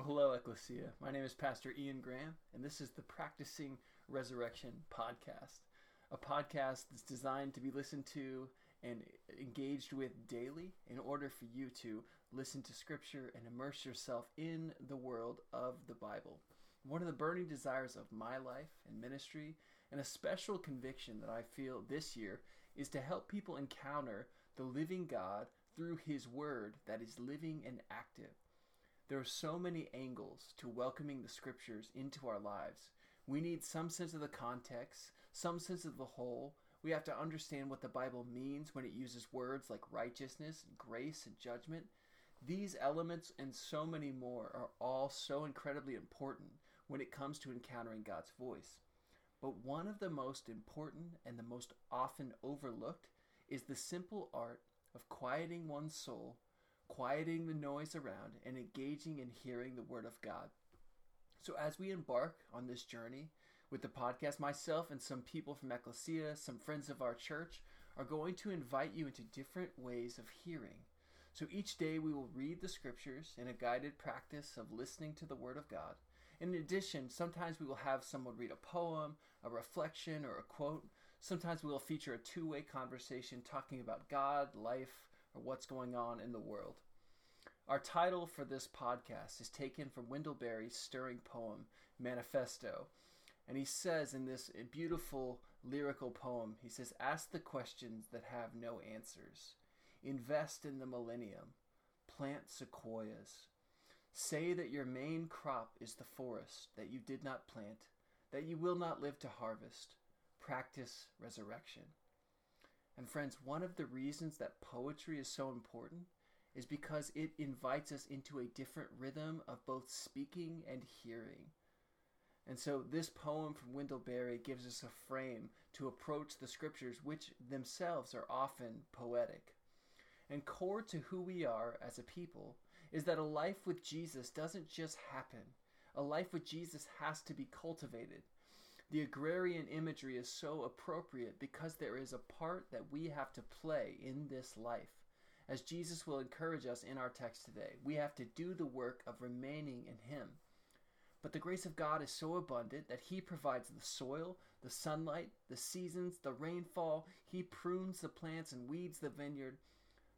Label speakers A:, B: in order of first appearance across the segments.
A: Well, hello, Ecclesia. My name is Pastor Ian Graham, and this is the Practicing Resurrection podcast, a podcast that's designed to be listened to and engaged with daily in order for you to listen to Scripture and immerse yourself in the world of the Bible. One of the burning desires of my life and ministry, and a special conviction that I feel this year, is to help people encounter the living God through His Word that is living and active. There are so many angles to welcoming the scriptures into our lives. We need some sense of the context, some sense of the whole. We have to understand what the Bible means when it uses words like righteousness, grace, and judgment. These elements and so many more are all so incredibly important when it comes to encountering God's voice. But one of the most important and the most often overlooked is the simple art of quieting one's soul quieting the noise around, and engaging in hearing the Word of God. So, as we embark on this journey with the podcast, myself and some people from Ecclesia, some friends of our church, are going to invite you into different ways of hearing. So, each day we will read the scriptures in a guided practice of listening to the Word of God. In addition, sometimes we will have someone read a poem, a reflection, or a quote. Sometimes we will feature a two way conversation talking about God, life, or what's going on in the world. Our title for this podcast is taken from Wendell Berry's stirring poem, Manifesto. And he says in this beautiful lyrical poem, he says, Ask the questions that have no answers. Invest in the millennium. Plant sequoias. Say that your main crop is the forest that you did not plant, that you will not live to harvest. Practice resurrection. And friends, one of the reasons that poetry is so important is because it invites us into a different rhythm of both speaking and hearing. And so this poem from Wendell Berry gives us a frame to approach the scriptures, which themselves are often poetic. And core to who we are as a people is that a life with Jesus doesn't just happen. A life with Jesus has to be cultivated. The agrarian imagery is so appropriate because there is a part that we have to play in this life. As Jesus will encourage us in our text today, we have to do the work of remaining in Him. But the grace of God is so abundant that He provides the soil, the sunlight, the seasons, the rainfall. He prunes the plants and weeds the vineyard.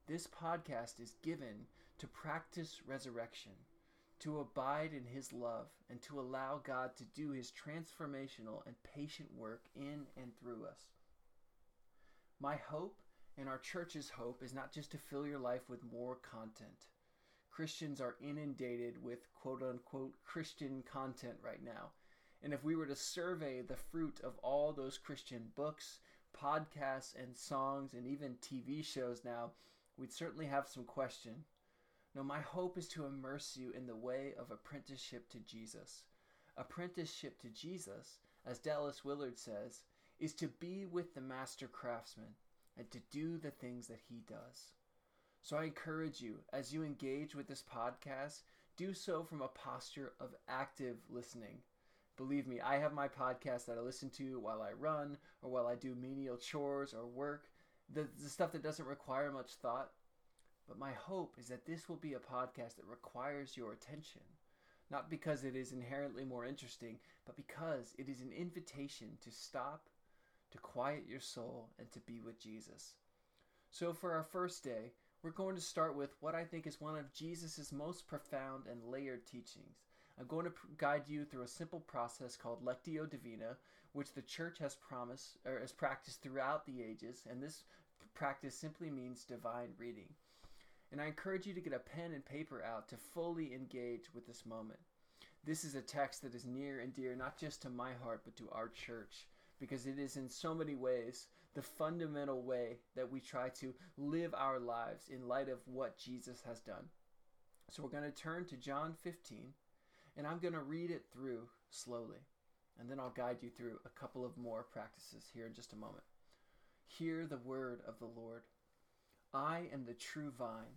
A: This podcast is given to practice resurrection to abide in His love, and to allow God to do His transformational and patient work in and through us. My hope and our church's hope is not just to fill your life with more content. Christians are inundated with quote unquote Christian content right now. And if we were to survey the fruit of all those Christian books, podcasts, and songs, and even TV shows now, we'd certainly have some question. No, my hope is to immerse you in the way of apprenticeship to Jesus. Apprenticeship to Jesus, as Dallas Willard says, is to be with the master craftsman and to do the things that he does. So I encourage you, as you engage with this podcast, do so from a posture of active listening. Believe me, I have my podcast that I listen to while I run or while I do menial chores or work, the, the stuff that doesn't require much thought. But my hope is that this will be a podcast that requires your attention. Not because it is inherently more interesting, but because it is an invitation to stop, to quiet your soul, and to be with Jesus. So, for our first day, we're going to start with what I think is one of Jesus' most profound and layered teachings. I'm going to guide you through a simple process called Lectio Divina, which the church has promised or has practiced throughout the ages, and this practice simply means divine reading and I encourage you to get a pen and paper out to fully engage with this moment. This is a text that is near and dear not just to my heart, but to our church, because it is in so many ways the fundamental way that we try to live our lives in light of what Jesus has done. So we're going to turn to John 15, and I'm going to read it through slowly, and then I'll guide you through a couple of more practices here in just a moment. Hear the word of the Lord. I am the true vine,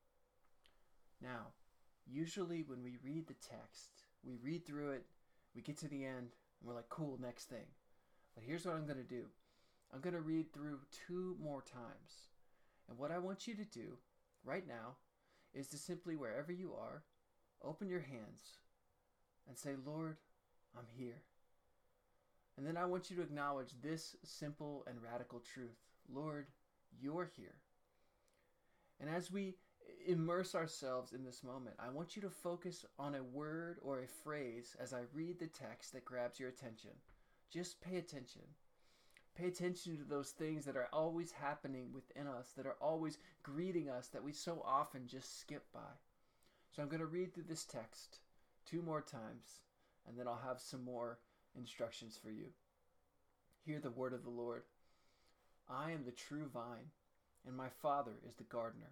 A: Now, usually when we read the text, we read through it, we get to the end, and we're like, cool, next thing. But here's what I'm going to do I'm going to read through two more times. And what I want you to do right now is to simply, wherever you are, open your hands and say, Lord, I'm here. And then I want you to acknowledge this simple and radical truth Lord, you're here. And as we immerse ourselves in this moment, I want you to focus on a word or a phrase as I read the text that grabs your attention. Just pay attention. Pay attention to those things that are always happening within us, that are always greeting us, that we so often just skip by. So I'm going to read through this text two more times, and then I'll have some more instructions for you. Hear the word of the Lord. I am the true vine, and my Father is the gardener.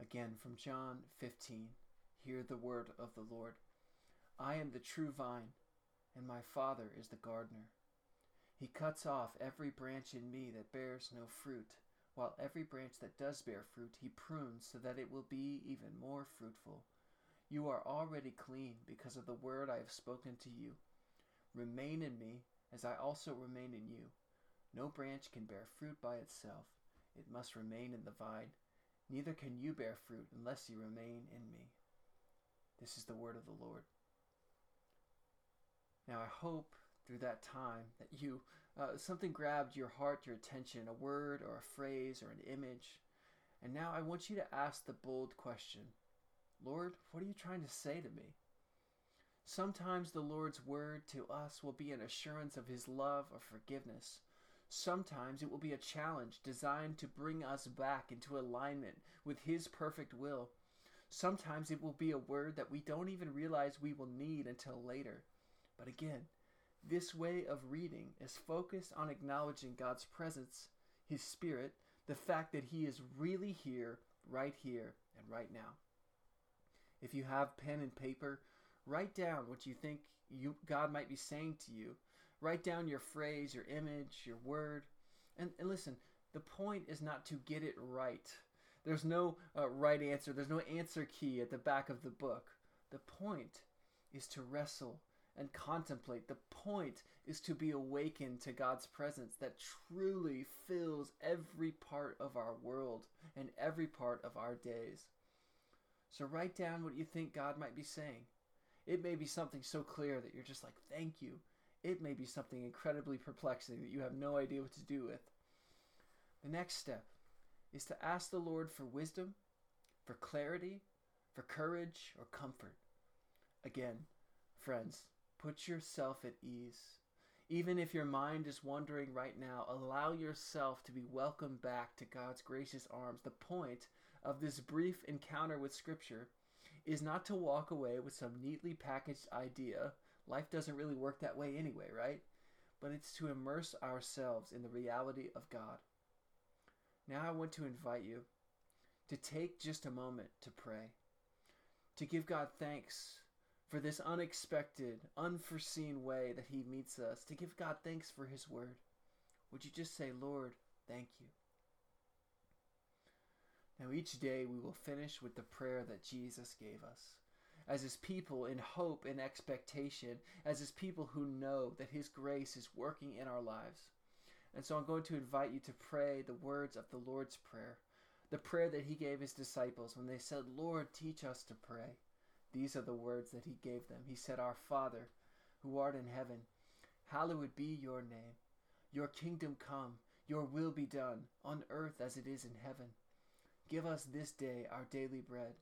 A: Again from John 15 Hear the word of the Lord. I am the true vine, and my Father is the gardener. He cuts off every branch in me that bears no fruit, while every branch that does bear fruit he prunes so that it will be even more fruitful. You are already clean because of the word I have spoken to you. Remain in me, as I also remain in you. No branch can bear fruit by itself, it must remain in the vine. Neither can you bear fruit unless you remain in me. This is the word of the Lord. Now I hope through that time that you uh, something grabbed your heart, your attention, a word or a phrase or an image. And now I want you to ask the bold question Lord, what are you trying to say to me? Sometimes the Lord's word to us will be an assurance of his love or forgiveness. Sometimes it will be a challenge designed to bring us back into alignment with his perfect will. Sometimes it will be a word that we don't even realize we will need until later. But again, this way of reading is focused on acknowledging God's presence, His Spirit, the fact that He is really here, right here, and right now. If you have pen and paper, write down what you think you, God might be saying to you. Write down your phrase, your image, your word. And, and listen, the point is not to get it right. There's no uh, right answer, there's no answer key at the back of the book. The point is to wrestle and contemplate. The point is to be awakened to God's presence that truly fills every part of our world and every part of our days. So write down what you think God might be saying. It may be something so clear that you're just like, thank you. It may be something incredibly perplexing that you have no idea what to do with. The next step is to ask the Lord for wisdom, for clarity, for courage, or comfort. Again, friends, Put yourself at ease. Even if your mind is wandering right now, allow yourself to be welcomed back to God's gracious arms. The point of this brief encounter with Scripture is not to walk away with some neatly packaged idea. Life doesn't really work that way anyway, right? But it's to immerse ourselves in the reality of God. Now I want to invite you to take just a moment to pray, to give God thanks for this unexpected, unforeseen way that He meets us, to give God thanks for His word. Would you just say, Lord, thank you? Now, each day we will finish with the prayer that Jesus gave us. As His people in hope and expectation, as His people who know that His grace is working in our lives. And so I'm going to invite you to pray the words of the Lord's Prayer, the prayer that He gave His disciples when they said, Lord, teach us to pray. These are the words that he gave them. He said, Our Father, who art in heaven, hallowed be your name. Your kingdom come, your will be done, on earth as it is in heaven. Give us this day our daily bread,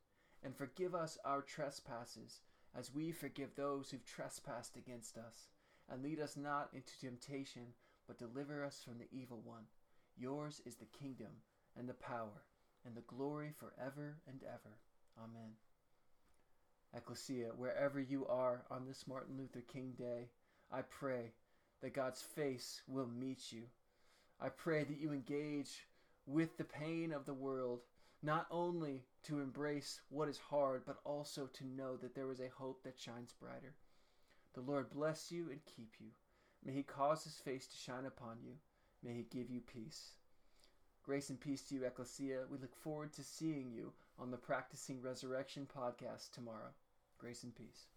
A: and forgive us our trespasses, as we forgive those who've trespassed against us. And lead us not into temptation, but deliver us from the evil one. Yours is the kingdom, and the power, and the glory forever and ever. Amen. Ecclesia, wherever you are on this Martin Luther King Day, I pray that God's face will meet you. I pray that you engage with the pain of the world, not only to embrace what is hard, but also to know that there is a hope that shines brighter. The Lord bless you and keep you. May he cause his face to shine upon you. May he give you peace. Grace and peace to you, Ecclesia. We look forward to seeing you on the Practicing Resurrection podcast tomorrow. Grace and peace.